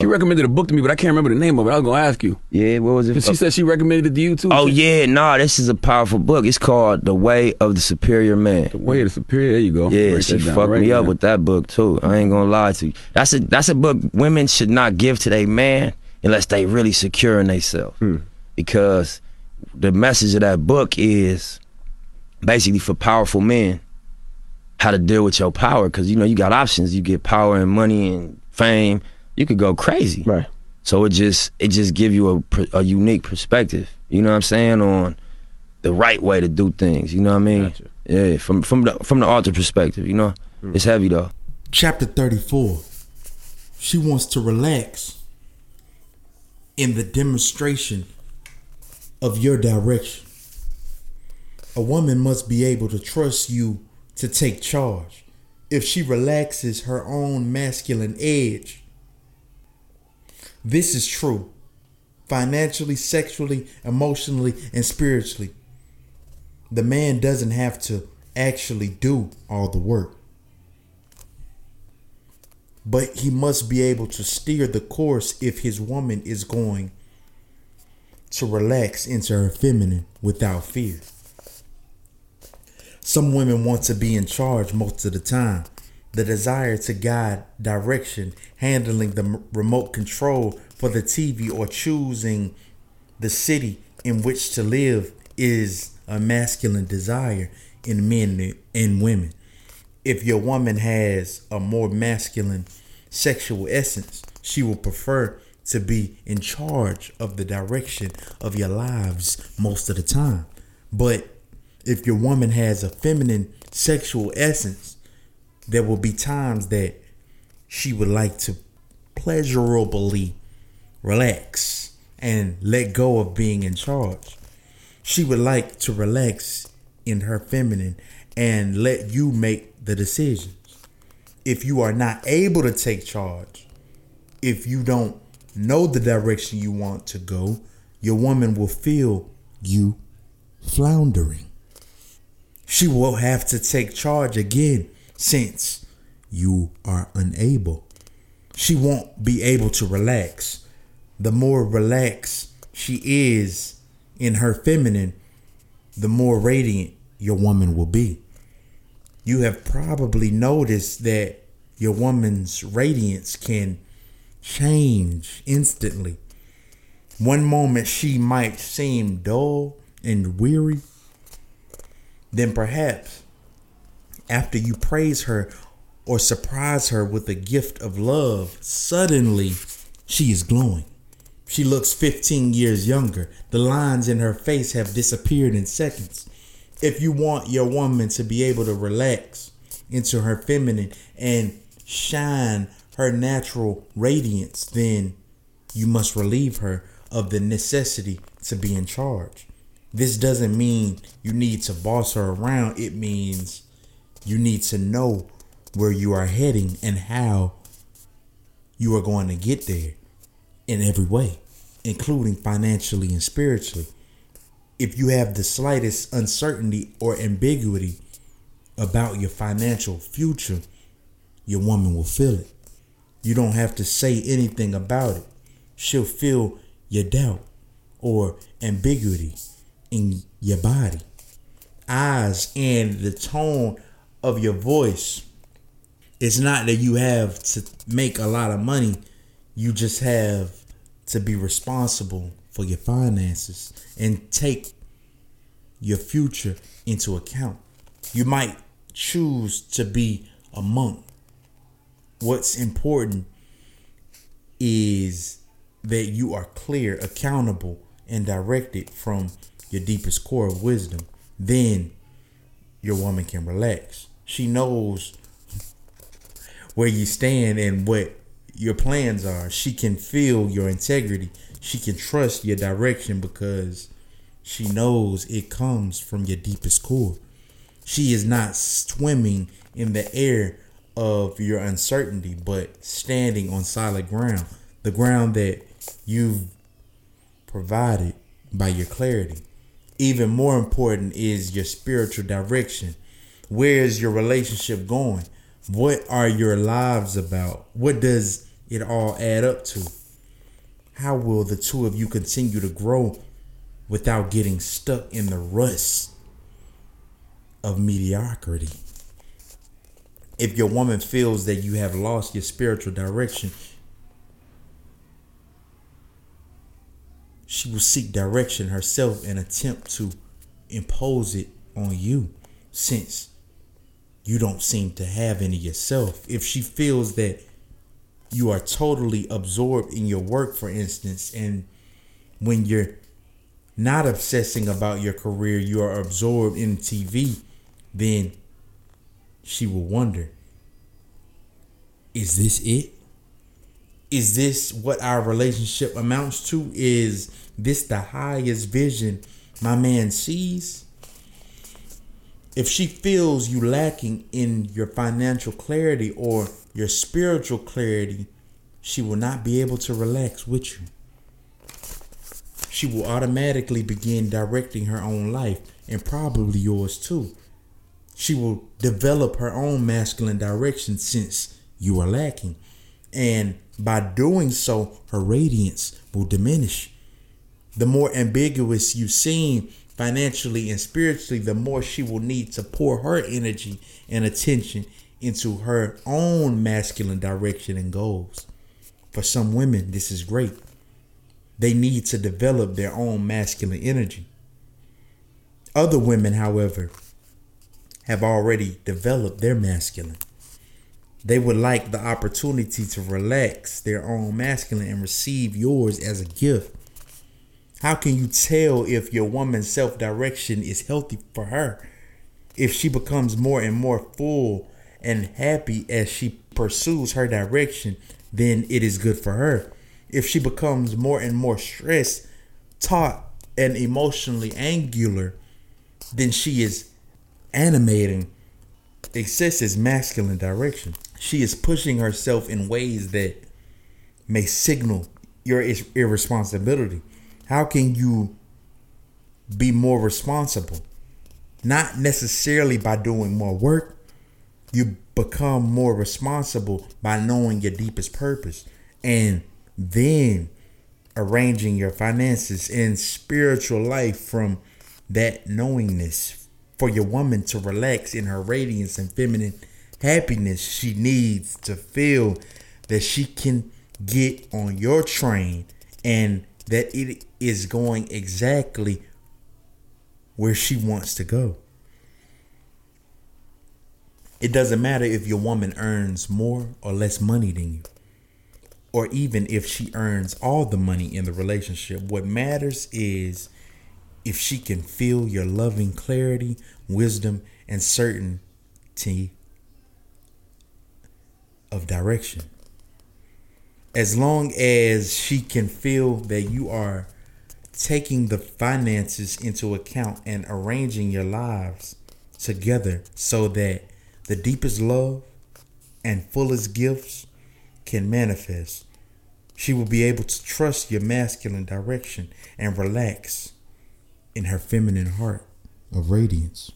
She recommended a book to me, but I can't remember the name of it. I was gonna ask you. Yeah, what was it? She said she recommended it to you too. Oh She- yeah, nah, this is a powerful book. It's called The Way of the Superior Man. The way of the superior. There you go. Yeah, Write she that down, fucked write me it up down. with that book too. I ain't gonna lie to you. That's a that's a book women should not give to their man unless they really secure in themselves. Hmm. Because the message of that book is basically for powerful men how to deal with your power. Cause you know you got options. You get power and money and fame. You could go crazy. Right. So it just it just give you a, a unique perspective. You know what I'm saying on the right way to do things. You know what I mean? Gotcha. Yeah, from from the from the author perspective. You know, hmm. it's heavy though. Chapter 34. She wants to relax in the demonstration of your direction. A woman must be able to trust you to take charge. If she relaxes her own masculine edge, this is true financially, sexually, emotionally, and spiritually. The man doesn't have to actually do all the work but he must be able to steer the course if his woman is going to relax into her feminine without fear. Some women want to be in charge most of the time. The desire to guide direction, handling the remote control for the TV, or choosing the city in which to live is a masculine desire in men and women if your woman has a more masculine sexual essence, she will prefer to be in charge of the direction of your lives most of the time. But if your woman has a feminine sexual essence, there will be times that she would like to pleasurably relax and let go of being in charge. She would like to relax in her feminine and let you make the decisions. If you are not able to take charge, if you don't know the direction you want to go, your woman will feel you floundering. She will have to take charge again since you are unable. She won't be able to relax. The more relaxed she is in her feminine, the more radiant your woman will be. You have probably noticed that your woman's radiance can change instantly. One moment she might seem dull and weary, then perhaps after you praise her or surprise her with a gift of love, suddenly she is glowing. She looks 15 years younger. The lines in her face have disappeared in seconds. If you want your woman to be able to relax into her feminine and shine her natural radiance, then you must relieve her of the necessity to be in charge. This doesn't mean you need to boss her around, it means you need to know where you are heading and how you are going to get there in every way, including financially and spiritually. If you have the slightest uncertainty or ambiguity about your financial future, your woman will feel it. You don't have to say anything about it. She'll feel your doubt or ambiguity in your body, eyes, and the tone of your voice. It's not that you have to make a lot of money, you just have to be responsible for your finances and take your future into account. You might choose to be a monk. What's important is that you are clear, accountable, and directed from your deepest core of wisdom. Then your woman can relax. She knows where you stand and what your plans are. She can feel your integrity. She can trust your direction because she knows it comes from your deepest core. She is not swimming in the air of your uncertainty, but standing on solid ground, the ground that you've provided by your clarity. Even more important is your spiritual direction. Where is your relationship going? What are your lives about? What does it all add up to? How will the two of you continue to grow without getting stuck in the rust of mediocrity? If your woman feels that you have lost your spiritual direction, she will seek direction herself and attempt to impose it on you since you don't seem to have any yourself. If she feels that you are totally absorbed in your work, for instance, and when you're not obsessing about your career, you are absorbed in TV, then she will wonder Is this it? Is this what our relationship amounts to? Is this the highest vision my man sees? If she feels you lacking in your financial clarity or your spiritual clarity, she will not be able to relax with you. She will automatically begin directing her own life and probably yours too. She will develop her own masculine direction since you are lacking. And by doing so, her radiance will diminish. The more ambiguous you seem financially and spiritually, the more she will need to pour her energy and attention into her own masculine direction and goals. For some women, this is great. They need to develop their own masculine energy. Other women, however, have already developed their masculine. They would like the opportunity to relax their own masculine and receive yours as a gift. How can you tell if your woman's self direction is healthy for her? If she becomes more and more full and happy as she pursues her direction, then it is good for her. If she becomes more and more stressed, taut, and emotionally angular, then she is animating excessive masculine direction. She is pushing herself in ways that may signal your irresponsibility. How can you be more responsible? Not necessarily by doing more work. You become more responsible by knowing your deepest purpose and then arranging your finances and spiritual life from that knowingness for your woman to relax in her radiance and feminine happiness she needs to feel that she can get on your train and that it is going exactly where she wants to go. It doesn't matter if your woman earns more or less money than you, or even if she earns all the money in the relationship. What matters is if she can feel your loving clarity, wisdom, and certainty of direction. As long as she can feel that you are taking the finances into account and arranging your lives together so that the deepest love and fullest gifts can manifest. She will be able to trust your masculine direction and relax in her feminine heart of radiance.